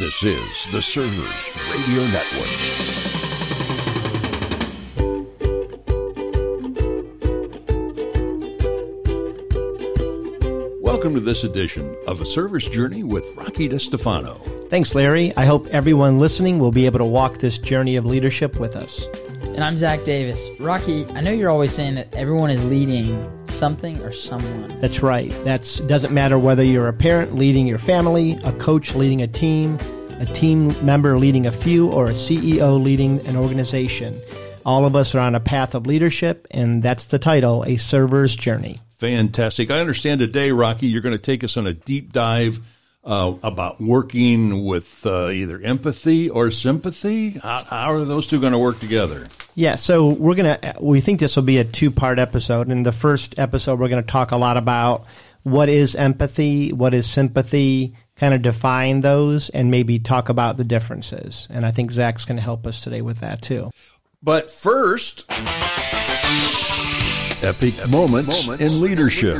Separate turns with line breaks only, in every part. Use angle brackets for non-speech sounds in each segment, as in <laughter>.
This is the Servers Radio Network. Welcome to this edition of A Server's Journey with Rocky DeStefano.
Thanks, Larry. I hope everyone listening will be able to walk this journey of leadership with us.
And I'm Zach Davis. Rocky, I know you're always saying that everyone is leading something or someone.
That's right. That's doesn't matter whether you're a parent leading your family, a coach leading a team, a team member leading a few, or a CEO leading an organization. All of us are on a path of leadership, and that's the title, A Server's Journey.
Fantastic. I understand today, Rocky, you're going to take us on a deep dive uh, about working with uh, either empathy or sympathy. How, how are those two going to work together?
Yeah, so we're gonna. We think this will be a two-part episode. In the first episode, we're going to talk a lot about what is empathy, what is sympathy, kind of define those, and maybe talk about the differences. And I think Zach's going to help us today with that too.
But first, epic, moments, in leadership.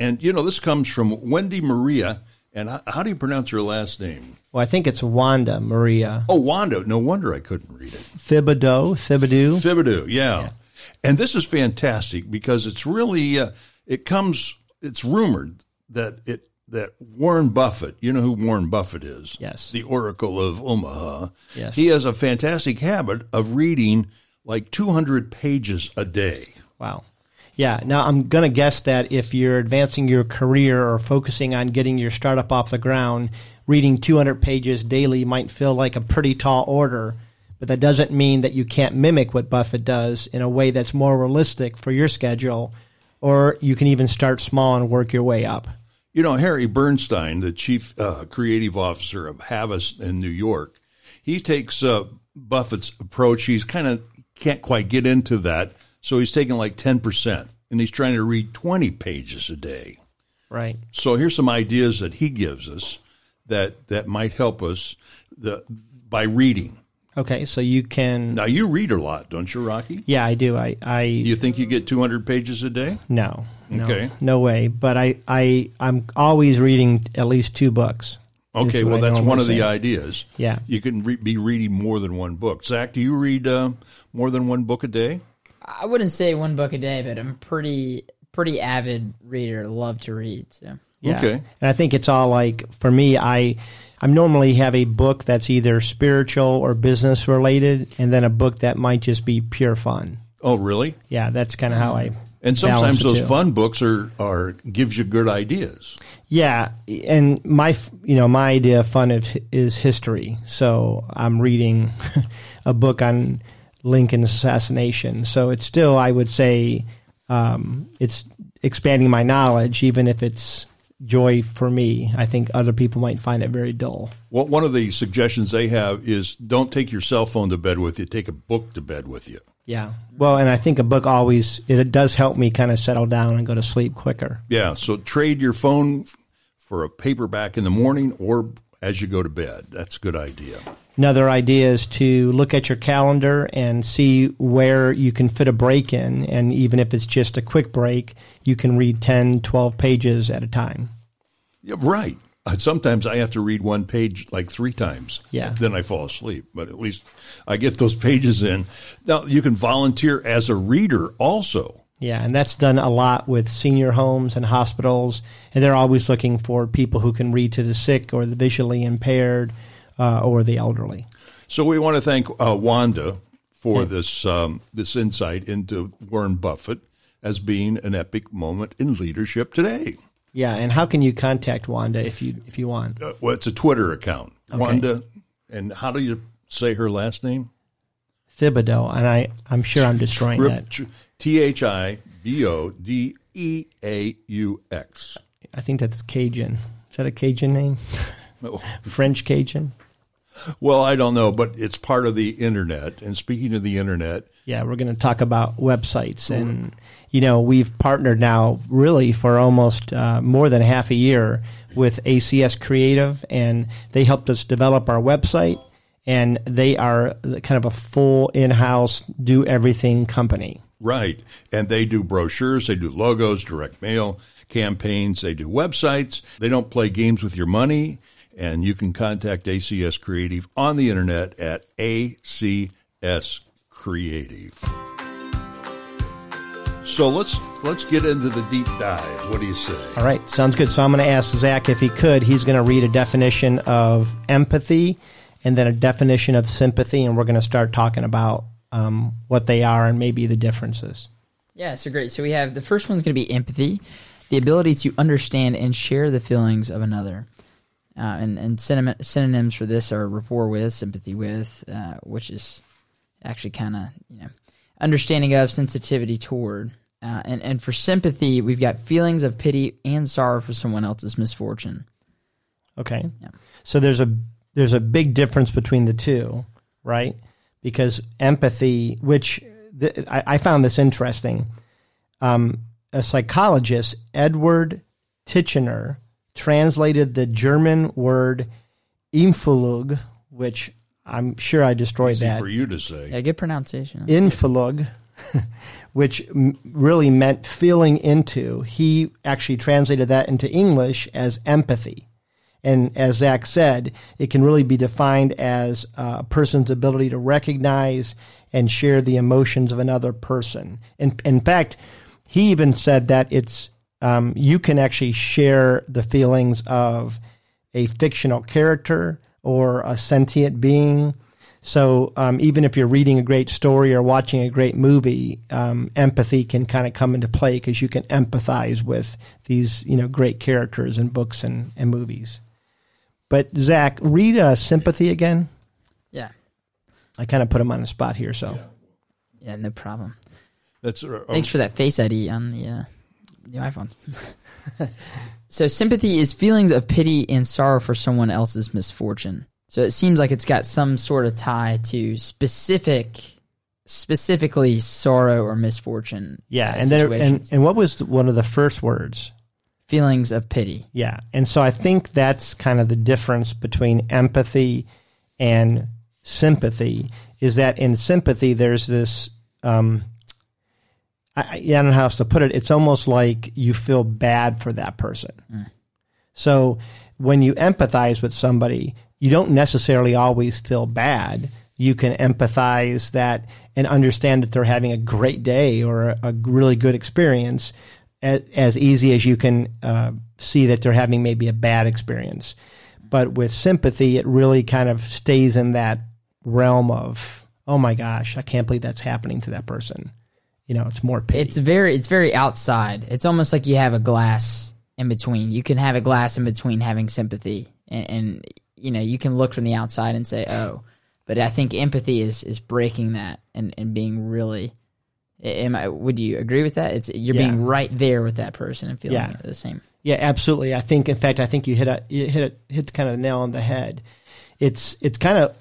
And you know, this comes from Wendy Maria. And how, how do you pronounce her last name?
Well, I think it's Wanda Maria
Oh, Wanda. No wonder I couldn't read it.
Thibodeau. Thibodeau.
Thibodeau, yeah. And this is fantastic because it's really uh, it comes it's rumored that it that Warren Buffett, you know who Warren Buffett is?
Yes.
The Oracle of Omaha.
Yes.
He has a fantastic habit of reading like 200 pages a day.
Wow. Yeah. Now I'm going to guess that if you're advancing your career or focusing on getting your startup off the ground, reading 200 pages daily might feel like a pretty tall order, but that doesn't mean that you can't mimic what Buffett does in a way that's more realistic for your schedule, or you can even start small and work your way up.
You know, Harry Bernstein, the chief uh, creative officer of Havas in New York, he takes uh, Buffett's approach. He's kind of can't quite get into that, so he's taking like 10%, and he's trying to read 20 pages a day.
Right.
So here's some ideas that he gives us that that might help us the, by reading.
Okay. So you can.
Now you read a lot, don't you, Rocky?
Yeah, I do. I.
Do you think you get 200 pages a day?
no. No,
Okay.
No way. But I. I. I'm always reading at least two books.
Okay, well that's one of the ideas.
Yeah.
you can re- be reading more than one book. Zach, do you read uh, more than one book a day?
I wouldn't say one book a day, but I'm pretty pretty avid reader. Love to read. So
Yeah.
Okay.
And I think it's all like for me, I I normally have a book that's either spiritual or business related, and then a book that might just be pure fun.
Oh, really?
Yeah, that's kind of how I.
And sometimes those fun books are are gives you good ideas.
Yeah, and my you know my idea of fun of, is history, so I'm reading <laughs> a book on Lincoln's assassination. So it's still, I would say, um, it's expanding my knowledge, even if it's joy for me. I think other people might find it very dull.
Well, one of the suggestions they have is don't take your cell phone to bed with you. Take a book to bed with you.
Yeah. Well, and I think a book always it does help me kind of settle down and go to sleep quicker.
Yeah. So trade your phone for a paperback in the morning or as you go to bed. That's a good idea.
Another idea is to look at your calendar and see where you can fit a break in. And even if it's just a quick break, you can read 10, 12 pages at a time.
Yeah, right. Sometimes I have to read one page like three times.
Yeah.
Then I fall asleep, but at least I get those <laughs> pages in. Now, you can volunteer as a reader also.
Yeah, and that's done a lot with senior homes and hospitals. And they're always looking for people who can read to the sick or the visually impaired uh, or the elderly.
So we want to thank uh, Wanda for this um, this insight into Warren Buffett as being an epic moment in leadership today.
Yeah, and how can you contact Wanda if you if you want?
Uh, well, it's a Twitter account, Wanda. And how do you say her last name?
Thibodeau, and I I'm sure I'm destroying that.
T H I B O D E A U X.
I think that's Cajun. Is that a Cajun name? <laughs> French Cajun?
Well, I don't know, but it's part of the internet. And speaking of the internet,
Yeah, we're going to talk about websites. And, you know, we've partnered now really for almost uh, more than half a year with ACS Creative, and they helped us develop our website. And they are kind of a full in house, do everything company.
right? And they do brochures, they do logos, direct mail campaigns, they do websites. They don't play games with your money. And you can contact ACS Creative on the internet at ACS Creative. So let's let's get into the deep dive. What do you say?
All right, sounds good. So I'm going to ask Zach if he could. He's going to read a definition of empathy and then a definition of sympathy, and we're going to start talking about um, what they are and maybe the differences.
Yeah, so great. So we have the first one's going to be empathy, the ability to understand and share the feelings of another. Uh, and and synonym, synonyms for this are rapport with, sympathy with, uh, which is actually kind of you know understanding of, sensitivity toward. Uh, and and for sympathy, we've got feelings of pity and sorrow for someone else's misfortune.
Okay.
Yeah.
So there's a there's a big difference between the two, right? Because empathy, which th- I, I found this interesting, um, a psychologist, Edward Titchener, translated the German word Impflug, which I'm sure I destroyed
Easy
that.
for you to say.
Yeah, good pronunciation.
Influg, <laughs> which really meant feeling into. He actually translated that into English as empathy. And as Zach said, it can really be defined as uh, a person's ability to recognize and share the emotions of another person. In, in fact, he even said that it's um, you can actually share the feelings of a fictional character or a sentient being. So um, even if you're reading a great story or watching a great movie, um, empathy can kind of come into play because you can empathize with these you know great characters in books and, and movies. But Zach, read uh, sympathy again.
Yeah.
I kind of put him on the spot here, so
Yeah, no problem.
That's uh,
Thanks for that Face ID on the uh, the iPhone. <laughs> so sympathy is feelings of pity and sorrow for someone else's misfortune. So it seems like it's got some sort of tie to specific, specifically sorrow or misfortune.
yeah.
uh,
and then and, and what was one of the first words?
feelings of pity.
Yeah. And so I think that's kind of the difference between empathy and sympathy is that in sympathy, there's this, um, I, I don't know how else to put it. It's almost like you feel bad for that person. So when you empathize with somebody, you don't necessarily always feel bad. You can empathize that and understand that they're having a great day or a, a really good experience as, as easy as you can uh, see that they're having maybe a bad experience. But with sympathy, it really kind of stays in that realm of, oh my gosh, I can't believe that's happening to that person. You know, it's more pity.
It's very it's very outside. It's almost like you have a glass in between. You can have a glass in between having sympathy, and, and you know you can look from the outside and say, "Oh," but I think empathy is is breaking that and and being really. Am I? Would you agree with that? It's you're
Yeah.
being right there with that person and feeling
Yeah.
the same.
Yeah, absolutely. I think, in fact, I think you hit a you hit it hit kind of the nail on the head. It's it's kind of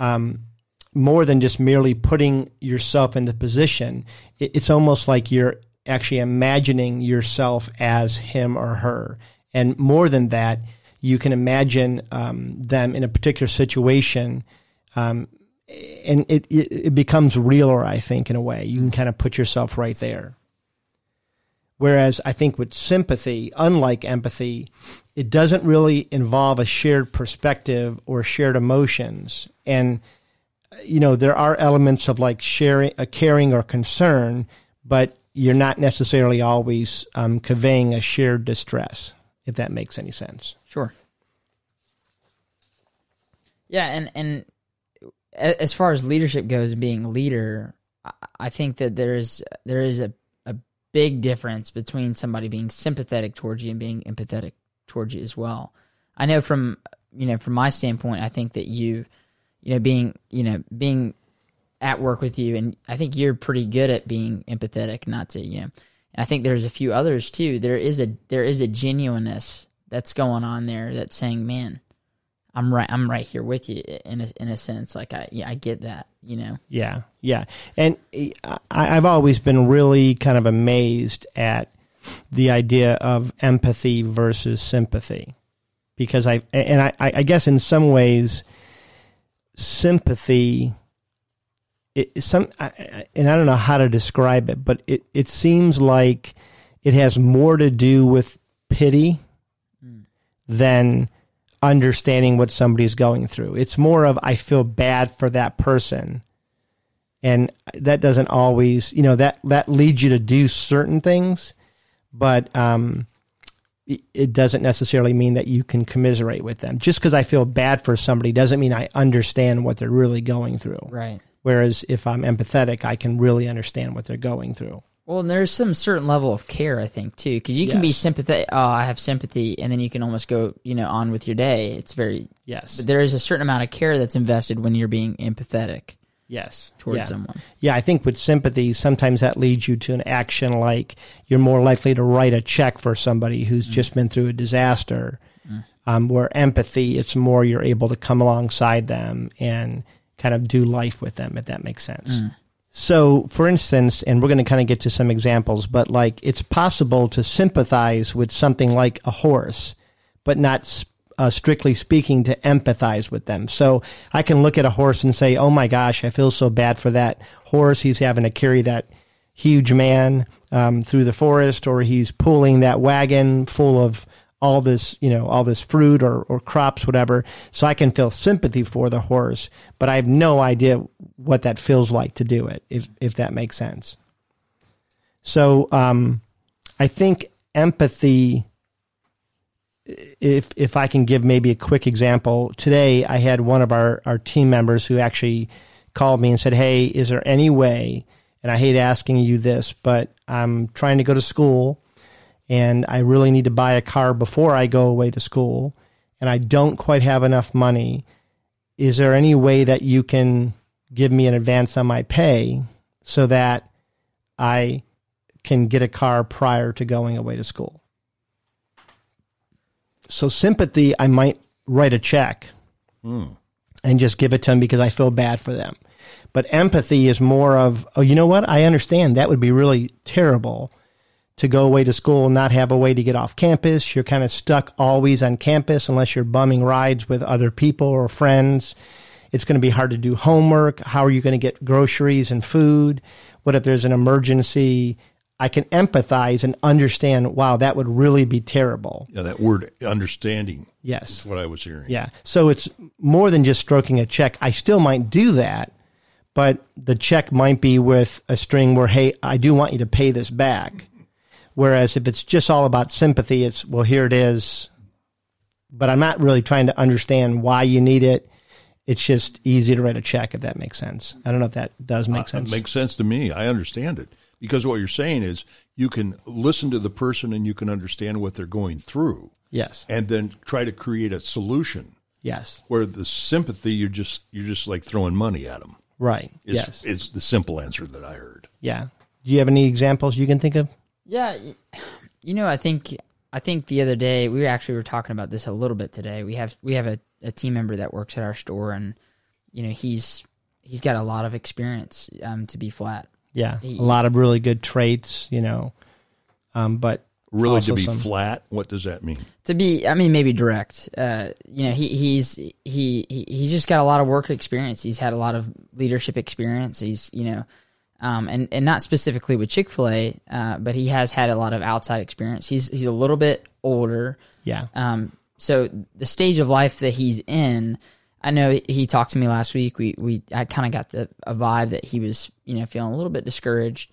um, more than just merely putting yourself in the position. It, it's almost like you're actually imagining yourself as him or her, and more than that, you can imagine um, them in a particular situation. Um, and it, it, it becomes realer, I think, in a way. You can kind of put yourself right there. Whereas I think with sympathy, unlike empathy, it doesn't really involve a shared perspective or shared emotions. And, you know, there are elements of like sharing, a caring or concern, but you're not necessarily always um, conveying a shared distress, if that makes any sense.
Sure. Yeah, and and as far as leadership goes, being a leader, I- I think that there is there is a, a big difference between somebody being sympathetic towards you and being empathetic towards you as well. I know from you know from my standpoint, I think that you you know being you know being at work with you, and I think you're pretty good at being empathetic, not to you know. And I think there's a few others too. There is a there is a genuineness that's going on there that's saying, "Man, I'm right. I'm right here with you." In a in a sense, like I yeah, I get that. You know,
Yeah, yeah. And I, I've always been really kind of amazed at the idea of empathy versus sympathy, because I and I, I guess in some ways, sympathy. It, some I- and I don't know how to describe it, but it, it seems like it has more to do with pity than understanding what somebody's going through. It's more of I feel bad for that person. And that doesn't always, you know, that that leads you to do certain things, but um it- doesn't necessarily mean that you can commiserate with them. Just because I feel bad for somebody doesn't mean I understand what they're really going through.
Right.
Whereas if I'm empathetic, I can really understand what they're going through.
Well, and there's some certain level of care, I think, too, because you can be sympathetic. Oh, I have sympathy, and then you can almost go, you know, on with your day. It's very,
Yes.
but there is a certain amount of care that's invested when you're being empathetic
Yes.
towards
yeah.
someone.
Yeah, I think with sympathy, sometimes that leads you to an action like you're more likely to write a check for somebody who's mm. just been through a disaster. Mm. Um, where empathy, it's more you're able to come alongside them and kind of do life with them, if that makes sense. Mm. So, for instance, and we're going to kind of get to some examples, but like it's possible to sympathize with something like a horse, but not uh, strictly speaking to empathize with them. So I can look at a horse and say, "Oh my gosh, I feel so bad for that horse. He's having to carry that huge man um, through the forest, or he's pulling that wagon full of all this, you know, all this fruit or, or crops, whatever. So I can feel sympathy for the horse, but I have no idea what that feels like to do it, if if that makes sense. So um, I think empathy. If if I can give maybe a quick example, today I had one of our, our team members who actually called me and said, "Hey, is there any way?" And I hate asking you this, but I'm trying to go to school and I really need to buy a car before I go away to school, and I don't quite have enough money. Is there any way that you can give me an advance on my pay so that I can get a car prior to going away to school? So, sympathy, I might write a check and just give it to them because I feel bad for them. But empathy is more of, oh, you know what? I understand that would be really terrible to go away to school and not have a way to get off campus. You're kind of stuck always on campus unless you're bumming rides with other people or friends. It's going to be hard to do homework. How are you going to get groceries and food? What if there's an emergency? I can empathize and understand, wow, that would really be terrible.
Yeah, that word understanding
Yes.
is what I was hearing.
Yeah. So it's more than just stroking a check. I still might do that, but the check might be with a string where, hey, I do want you to pay this back. Whereas if it's just all about sympathy, it's, well, here it is. But I'm not really trying to understand why you need it. It's just easy to write a check, if that makes sense. I don't know if that does make uh, sense.
It makes sense to me. I understand it because what you're saying is you can listen to the person and you can understand what they're going through,
yes.
and then try to create a solution.
Yes.
Where the sympathy, you're just you're just like throwing money at them.
Right.
Is,
yes.
is the simple answer that I heard.
yeah. Do you have any examples you can think of?
Yeah, you know, I think I think the other day we actually were talking about this a little bit today. We have we have a, a team member that works at our store, and you know he's he's got a lot of experience um, to be flat.
Yeah. A lot of really good traits, you know. Um, but
Really, to be
some-
flat, what does that mean?
to be i mean maybe direct uh you know he he's he, he he's just got a lot of work experience he's had a lot of leadership experience he's you know um and and not specifically with chick-fil-a uh but he has had a lot of outside experience he's he's a little bit older
yeah.
um so the stage of life that he's in i know he talked to me last week we we i kind of got the a vibe that he was you know feeling a little bit discouraged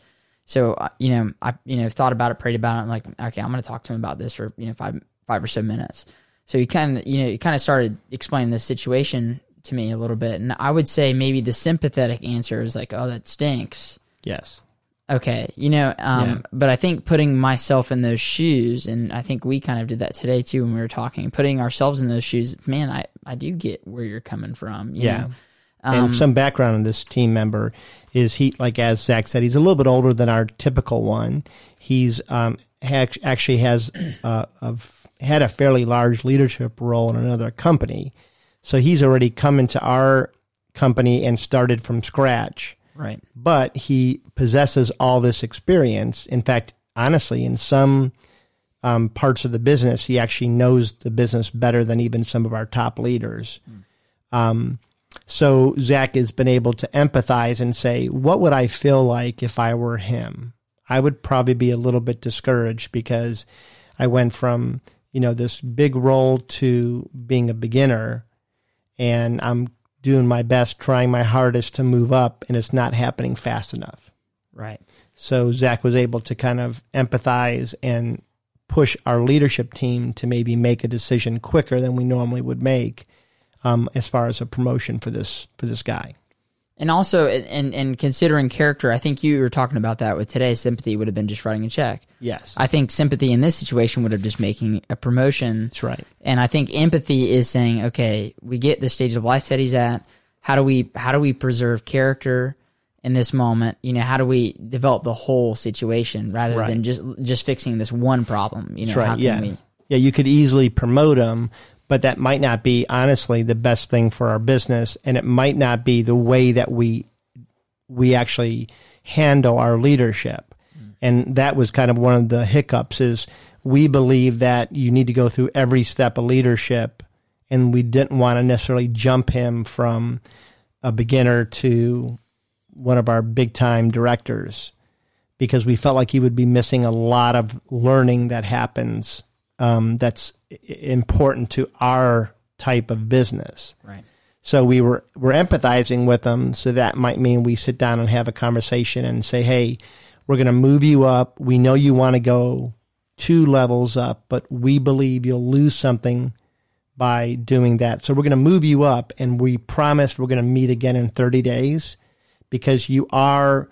so uh, you know, I you know thought about it, prayed about it. I'm like, okay, I'm going to talk to him about this for you know five five or so minutes. So he kind of you know he kind of started explaining the situation to me a little bit, and I would say maybe the sympathetic answer is like, oh, that stinks.
Yes.
Okay, you know, um,
Yeah.
but I think putting myself in those shoes, and I think we kind of did that today too when we were talking, putting ourselves in those shoes. Man, I I do get where you're coming from. you
Yeah.
know?
and
Um,
some background on this team member is he, like as Zach said, he's a little bit older than our typical one. He's um, ha- actually has uh, had a fairly large leadership role in another company, so he's already come into our company and started from scratch.
right.
But he possesses all this experience. In fact, honestly, in some um, parts of the business, he actually knows the business better than even some of our top leaders. Um, so Zach has been able to empathize and say, what would I feel like if I were him? I would probably be a little bit discouraged because I went from, you know, this big role to being a beginner and I'm doing my best, trying my hardest to move up and it's not happening fast enough.
Right.
So Zach was able to kind of empathize and push our leadership team to maybe make a decision quicker than we normally would make um, as far as a promotion for this for this guy.
And also, and and considering character, I think you were talking about that with today. Sympathy would have been just writing a check.
Yes,
I think sympathy in this situation would have just making a promotion.
that's right.
And I think empathy is saying, okay, we get the stage of life that he's at. How do we how do we preserve character in this moment? You know, how do we develop the whole situation rather
Right.
than just just fixing this one problem? You know,
That's right.
how can
yeah,
we?
yeah. You could easily promote him, but that might not be honestly the best thing for our business, and it might not be the way that we we actually handle our leadership. Mm. And that was kind of one of the hiccups is we believe that you need to go through every step of leadership and we didn't want to necessarily jump him from a beginner to one of our big time directors because we felt like he would be missing a lot of learning that happens um, that's important to our type of business.
Right.
So we were we're empathizing with them. So that might mean we sit down and have a conversation and say, "Hey, we're going to move you up. We know you want to go two levels up, but we believe you'll lose something by doing that. So we're going to move you up, and we promise we're going to meet again in 30 days because you are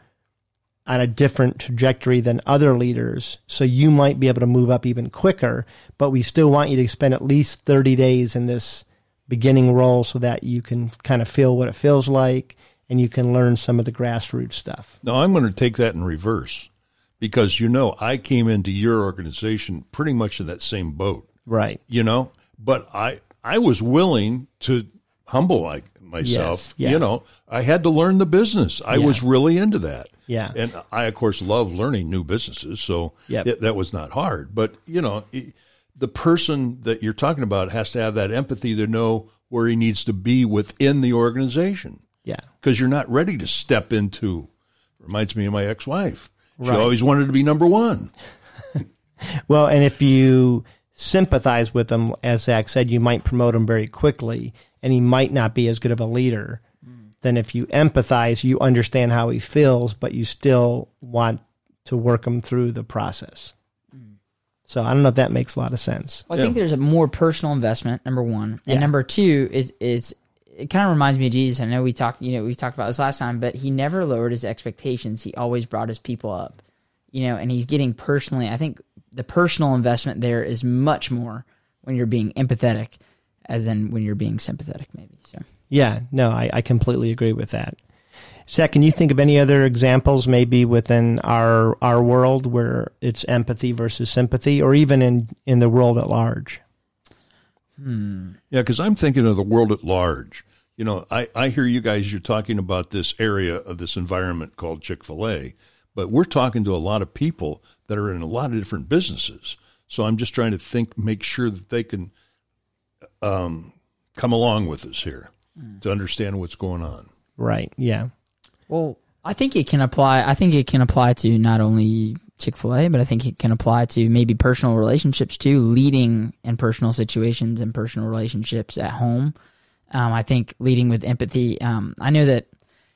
on a different trajectory than other leaders. So you might be able to move up even quicker, but we still want you to spend at least 30 days in this beginning role so that you can kind of feel what it feels like and you can learn some of the grassroots stuff.
Now I'm going to take that in reverse because you know I came into your organization pretty much in that same boat,
Right.
you know, but I I was willing to humble like myself.
Yes, yeah.
You know, I had to learn the business. I
Yeah.
was really into that.
Yeah.
And I of course love learning new businesses, so
Yep.
it, that was not hard, but you know, it, the person that you're talking about has to have that empathy to know where he needs to be within the organization
Yeah.
because you're not ready to step into. Reminds me of my ex-wife. She always wanted to be number one. <laughs>
Well, and if you sympathize with them, as Zach said, you might promote them very quickly, and he might not be as good of a leader. Than if you empathize, you understand how he feels, but you still want to work him through the process. So I don't know if that makes a lot of sense.
Well, I think there's a more personal investment. Number one, and
Yeah.
number two is is it kind of reminds me of Jesus. I know we talked, you know, we talked about this last time, but he never lowered his expectations. He always brought his people up, you know, and he's getting personally. I think the personal investment there is much more when you're being empathetic, as in when you're being sympathetic, maybe. So.
Yeah, no, I, I completely agree with that. Zach, can you think of any other examples, maybe within our our world, where it's empathy versus sympathy, or even in in the world at large? Hmm.
Yeah, because I'm thinking of the world at large. You know, I, I hear you guys, you're talking about this area of this environment called Chick fil A, but we're talking to a lot of people that are in a lot of different businesses. So I'm just trying to think, make sure that they can um, come along with us here to understand what's going on.
Right. Yeah.
Well, I think it can apply. I think it can apply to not only Chick Fil A, but I think it can apply to maybe personal relationships too, leading in personal situations and personal relationships at home. Um, I think leading with empathy. Um, I know that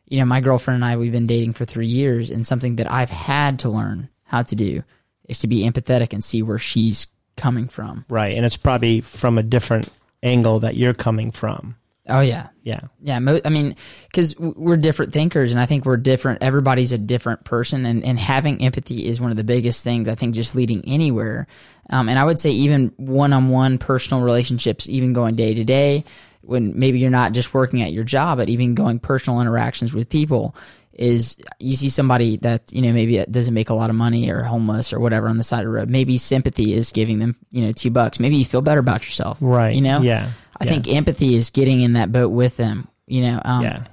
you know my girlfriend and I we've been dating for three years, and something that I've had to learn how to do is to be empathetic and see where she's coming from.
Right. And it's probably from a different angle that you're coming from.
Oh yeah,
Yeah.
Yeah, mo- I mean, because we're different thinkers, and I think we're different. Everybody's a different person, and, and having empathy is one of the biggest things. I think just leading anywhere, um, and I would say even one-on-one personal relationships, even going day to day, when maybe you're not just working at your job, but even going personal interactions with people, is you see somebody that you know maybe doesn't make a lot of money or homeless or whatever on the side of the road. Maybe sympathy is giving them you know two bucks. Maybe you feel better about yourself,
Right.
You know,
Yeah.
I
Yeah.
think empathy is getting in that boat with them. You know, um,
Yeah.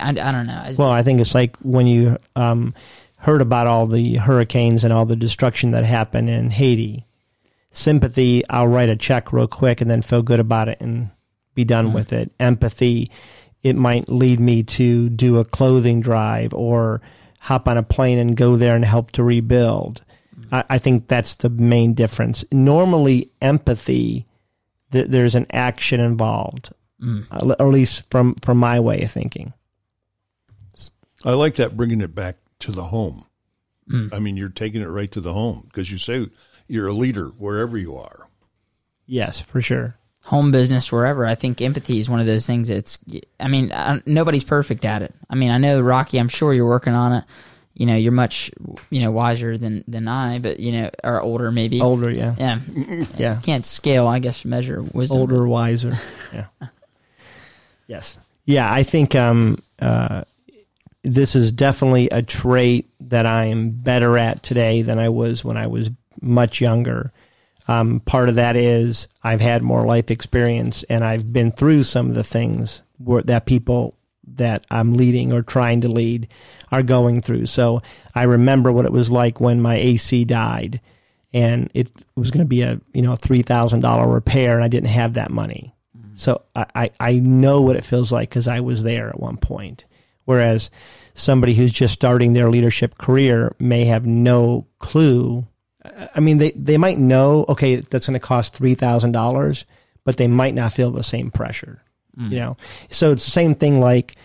I, I don't know.
Well, I think it's like when you um, heard about all the hurricanes and all the destruction that happened in Haiti. Sympathy, I'll write a check real quick and then feel good about it and be done with it. Empathy, it might lead me to do a clothing drive or hop on a plane and go there and help to rebuild. Mm-hmm. I, I think that's the main difference. Normally, empathy, th- there's an action involved, mm. uh, or at least from from my way of thinking.
I like that bringing it back to the home. Mm. I mean, you're taking it right to the home because you say you're a leader wherever you are.
Yes, for sure.
Home business wherever i think empathy is one of those things that's i mean I, nobody's perfect at it i mean i know rocky i'm sure you're working on it you know you're much you know wiser than than i but you know or older maybe
Older, yeah,
yeah <laughs>
yeah.
can't scale i guess measure wisdom
older, wiser. <laughs> Yeah. yes. Yeah, I think um, uh, this is definitely a trait that I am better at today than I was when I was much younger. Um, part of that is I've had more life experience and I've been through some of the things where, that people that I'm leading or trying to lead are going through. So I remember what it was like when my AC died and it was going to be a you know three thousand dollar repair, and I didn't have that money. So I, I, I know what it feels like because I was there at one point. Whereas somebody who's just starting their leadership career may have no clue. I mean, they, they might know, okay, that's going to cost three thousand dollars, but they might not feel the same pressure. You know, so it's the same thing. Like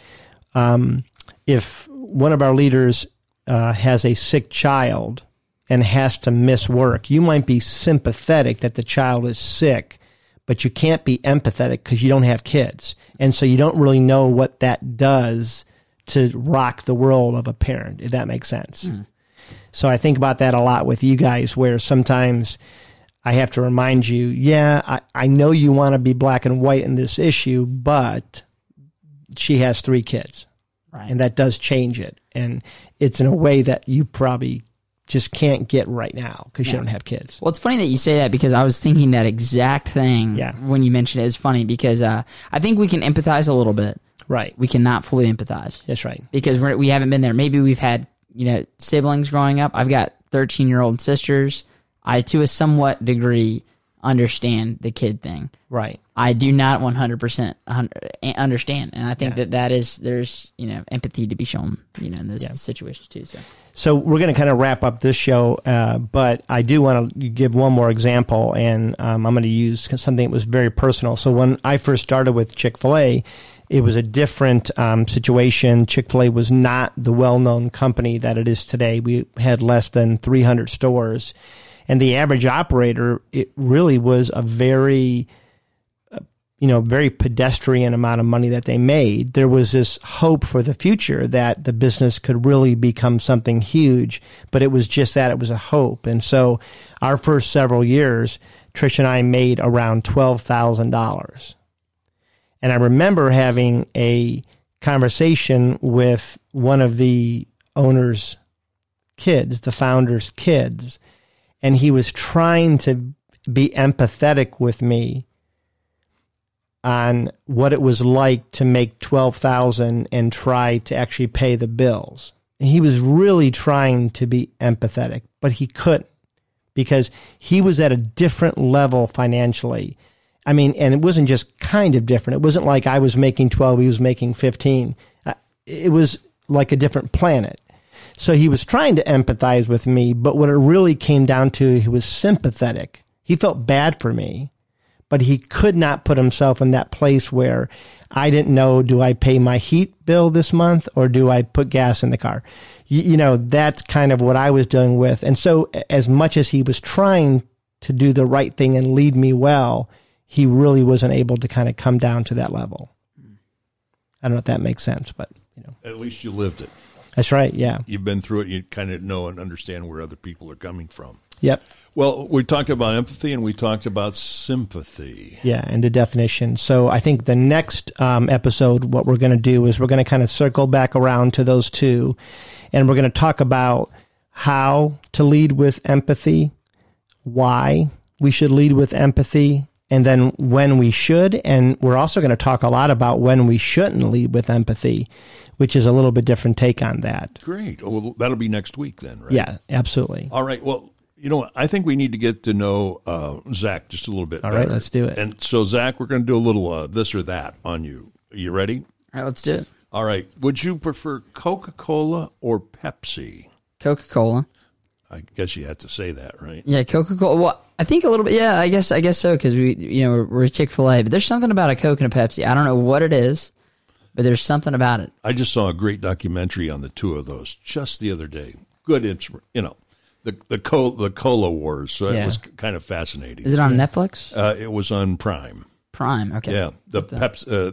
um, if one of our leaders uh, has a sick child and has to miss work, you might be sympathetic that the child is sick, but you can't be empathetic because you don't have kids. And so you don't really know what that does to rock the world of a parent, if that makes sense. So I think about that a lot with you guys, where sometimes I have to remind you, yeah, I, I know you want to be black and white in this issue, but she has three kids.
Right.
And that does change it. And it's in a way that you probably just can't get right now because you don't have kids.
Well, it's funny that you say that because I was thinking that exact thing
Yeah.
when you mentioned it. It's funny because uh, I think we can empathize a little bit.
Right.
We cannot fully empathize
That's right.
because we're, we haven't been there. Maybe we've had you know siblings growing up. I've got thirteen year old sisters. I, to a somewhat degree, understand the kid thing.
Right.
I do not one hundred percent understand, and I think that that is there's you know empathy to be shown you know in those situations too. So
So we're going to kind of wrap up this show, uh, but I do want to give one more example, and um, I'm going to use something that was very personal. So when I first started with Chick Fil A, it was a different um, situation. Chick Fil A was not the well-known company that it is today. We had less than 300 stores, and the average operator it really was a very you know, very pedestrian amount of money that they made, there was this hope for the future that the business could really become something huge. But it was just that it was a hope. And so our first several years, Trish and I made around $12,000. And I remember having a conversation with one of the owner's kids, the founder's kids, and he was trying to be empathetic with me on what it was like to make 12,000 and try to actually pay the bills. He was really trying to be empathetic, but he couldn't because he was at a different level financially. I mean, and it wasn't just kind of different. It wasn't like I was making 12, he was making 15. Uh, It was like a different planet. So he was trying to empathize with me, but what it really came down to, he was sympathetic. He felt bad for me but he could not put himself in that place where I didn't know do I pay my heat bill this month or do I put gas in the car? You, you know, that's kind of what I was dealing with. And so, as much as he was trying to do the right thing and lead me well, he really wasn't able to kind of come down to that level. I don't know if that makes sense, but you know,
At least you lived it.
that's right. Yeah.
You've been through it. You kind of know and understand where other people are coming from.
Yep.
Well, we talked about empathy and we talked about sympathy.
Yeah, and the definition. So I think the next um, episode, what we're going to do is we're going to kind of circle back around to those two, and we're going to talk about how to lead with empathy, why we should lead with empathy, and then when we should. And we're also going to talk a lot about when we shouldn't lead with empathy, which is a little bit different take on that.
Great. Oh, well, that'll be next week then, right?
Yeah, absolutely.
All right. Well, you know, I think we need to get to know uh, Zach just a little bit.
All right,
better.
let's do it.
And so, Zach, we're going to do a little uh, this or that on you. Are you ready?
all right, let's do it.
All right. Would you prefer Coca Cola or Pepsi?
Coca Cola.
I guess you had to say that, right?
Yeah, Coca Cola. Well, I think a little bit. Yeah, I guess I guess so because we, you know, we're, we're Chick Fil A, but there's something about a Coke and a Pepsi. I don't know what it is, but there's something about it.
I just saw a great documentary on the two of those just the other day. Good, ins- you know, the the co- the cola wars. So it was kind of fascinating.
Is it on Netflix?
Uh, it was on Prime.
Prime. Okay.
Yeah, the Peps, uh,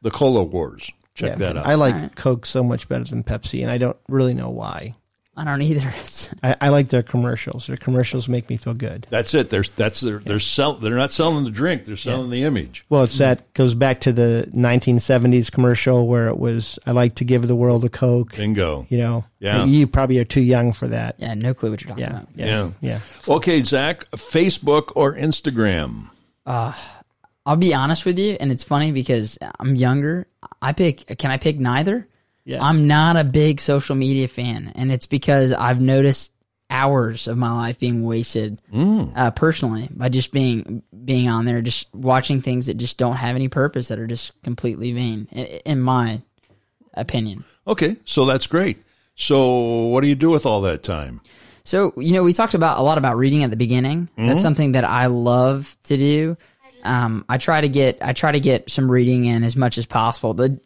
the cola wars. Check
Yeah,
that out.
I like
Alright.
Coke so much better than Pepsi, and I don't really know why.
I don't either. <laughs>
I, I like their commercials. Their commercials make me feel good.
That's it. There's that's their, they're sell, They're not selling the drink. They're selling the image.
Well, it's that goes back to the 1970s commercial where it was "I like to give the world a Coke."
Bingo.
You know,
Yeah.
you probably are too young for that.
yeah, no clue what you're talking
Yeah,
about.
yeah,
Yeah.
yeah.
Okay, Zach. Facebook or Instagram?
Uh, I'll be honest with you, and it's funny because I'm younger. I pick. Can I pick neither?
Yes.
I'm not a big social media fan, and it's because I've noticed hours of my life being wasted uh, personally by just being being on there, just watching things that just don't have any purpose, that are just completely vain, in, in my opinion.
Okay, so that's great. So what do you do with all that time?
So you know, we talked about a lot about reading at the beginning. That's something that I love to do. Um, I try to get I try to get some reading in as much as possible. the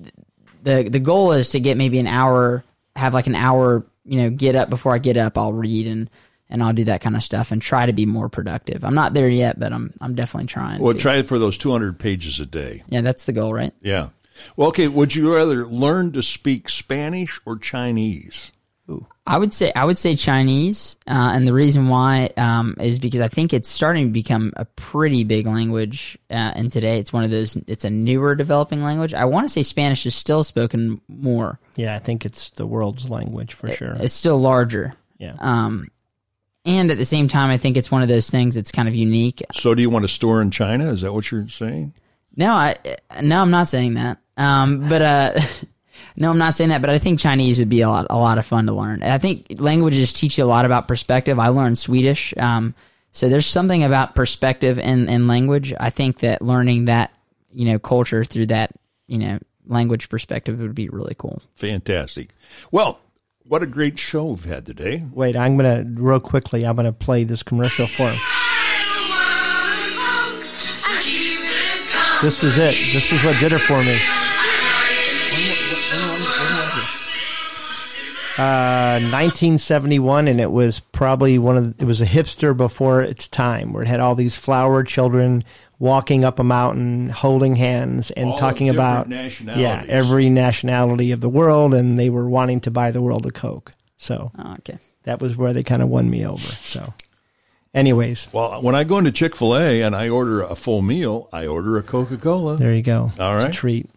the The goal is to get maybe an hour, have like an hour. You know, get up before I get up. I'll read and and I'll do that kind of stuff and try to be more productive. I'm not there yet, but I'm I'm definitely trying.
Well,
to.
try it for those 200 pages a day.
yeah, that's the goal, right?
Yeah. Well, okay. Would you rather learn to speak Spanish or Chinese?
I would say I would say Chinese, uh, and the reason why um, is because I think it's starting to become a pretty big language. Uh, and today, it's one of those. It's a newer developing language. I want to say Spanish is still spoken more.
yeah, I think it's the world's language for sure.
It's still larger.
Yeah.
Um, and at the same time, I think it's one of those things that's kind of unique.
So, do you want to store in China? Is that what you're saying?
No, I no, I'm not saying that. Um, but uh, <laughs> no, I'm not saying that. But I think Chinese would be a lot, a lot of fun to learn. I think languages teach you a lot about perspective. I learned Swedish, um, so there's something about perspective in, in language. I think that learning that you know culture through that you know language perspective would be really cool.
Fantastic. Well, what a great show we've had today.
Wait, I'm gonna real quickly. I'm gonna play this commercial for him. This was it. This is what did it for me. Uh, 1971, and it was probably one of the, it was a hipster before its time, where it had all these flower children walking up a mountain, holding hands, and
All
talking about
nationalities.
yeah every nationality of the world, and they were wanting to buy the world a Coke. So
Oh, okay.
that was where they kind of won me over. So, anyways,
Well, when I go into Chick fil A and I order a full meal, I order a Coca Cola.
there you go.
All
It's a treat.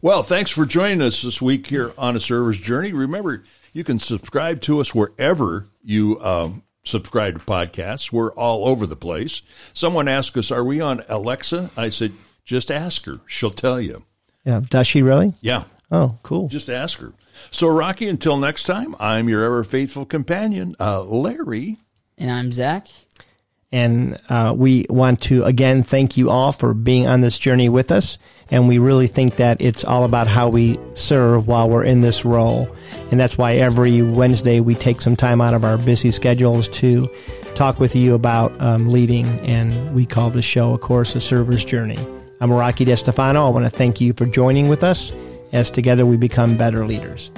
Well, thanks for joining us this week here on A Server's Journey. Remember, you can subscribe to us wherever you um, subscribe to podcasts. We're all over the place. Someone asked us, Are we on Alexa? I said, Just ask her. She'll tell you.
Yeah, does she really?
Yeah,
Oh, cool.
just ask her. So, Rocky, until next time, I'm your ever faithful companion, uh, Larry.
And I'm Zach.
And uh, we want to again thank you all for being on this journey with us. And we really think that it's all about how we serve while we're in this role. And that's why every Wednesday we take some time out of our busy schedules to talk with you about um, leading. And we call the show, of course, A Server's Journey. I'm Rocky DeStefano. I want to thank you for joining with us as together we become better leaders.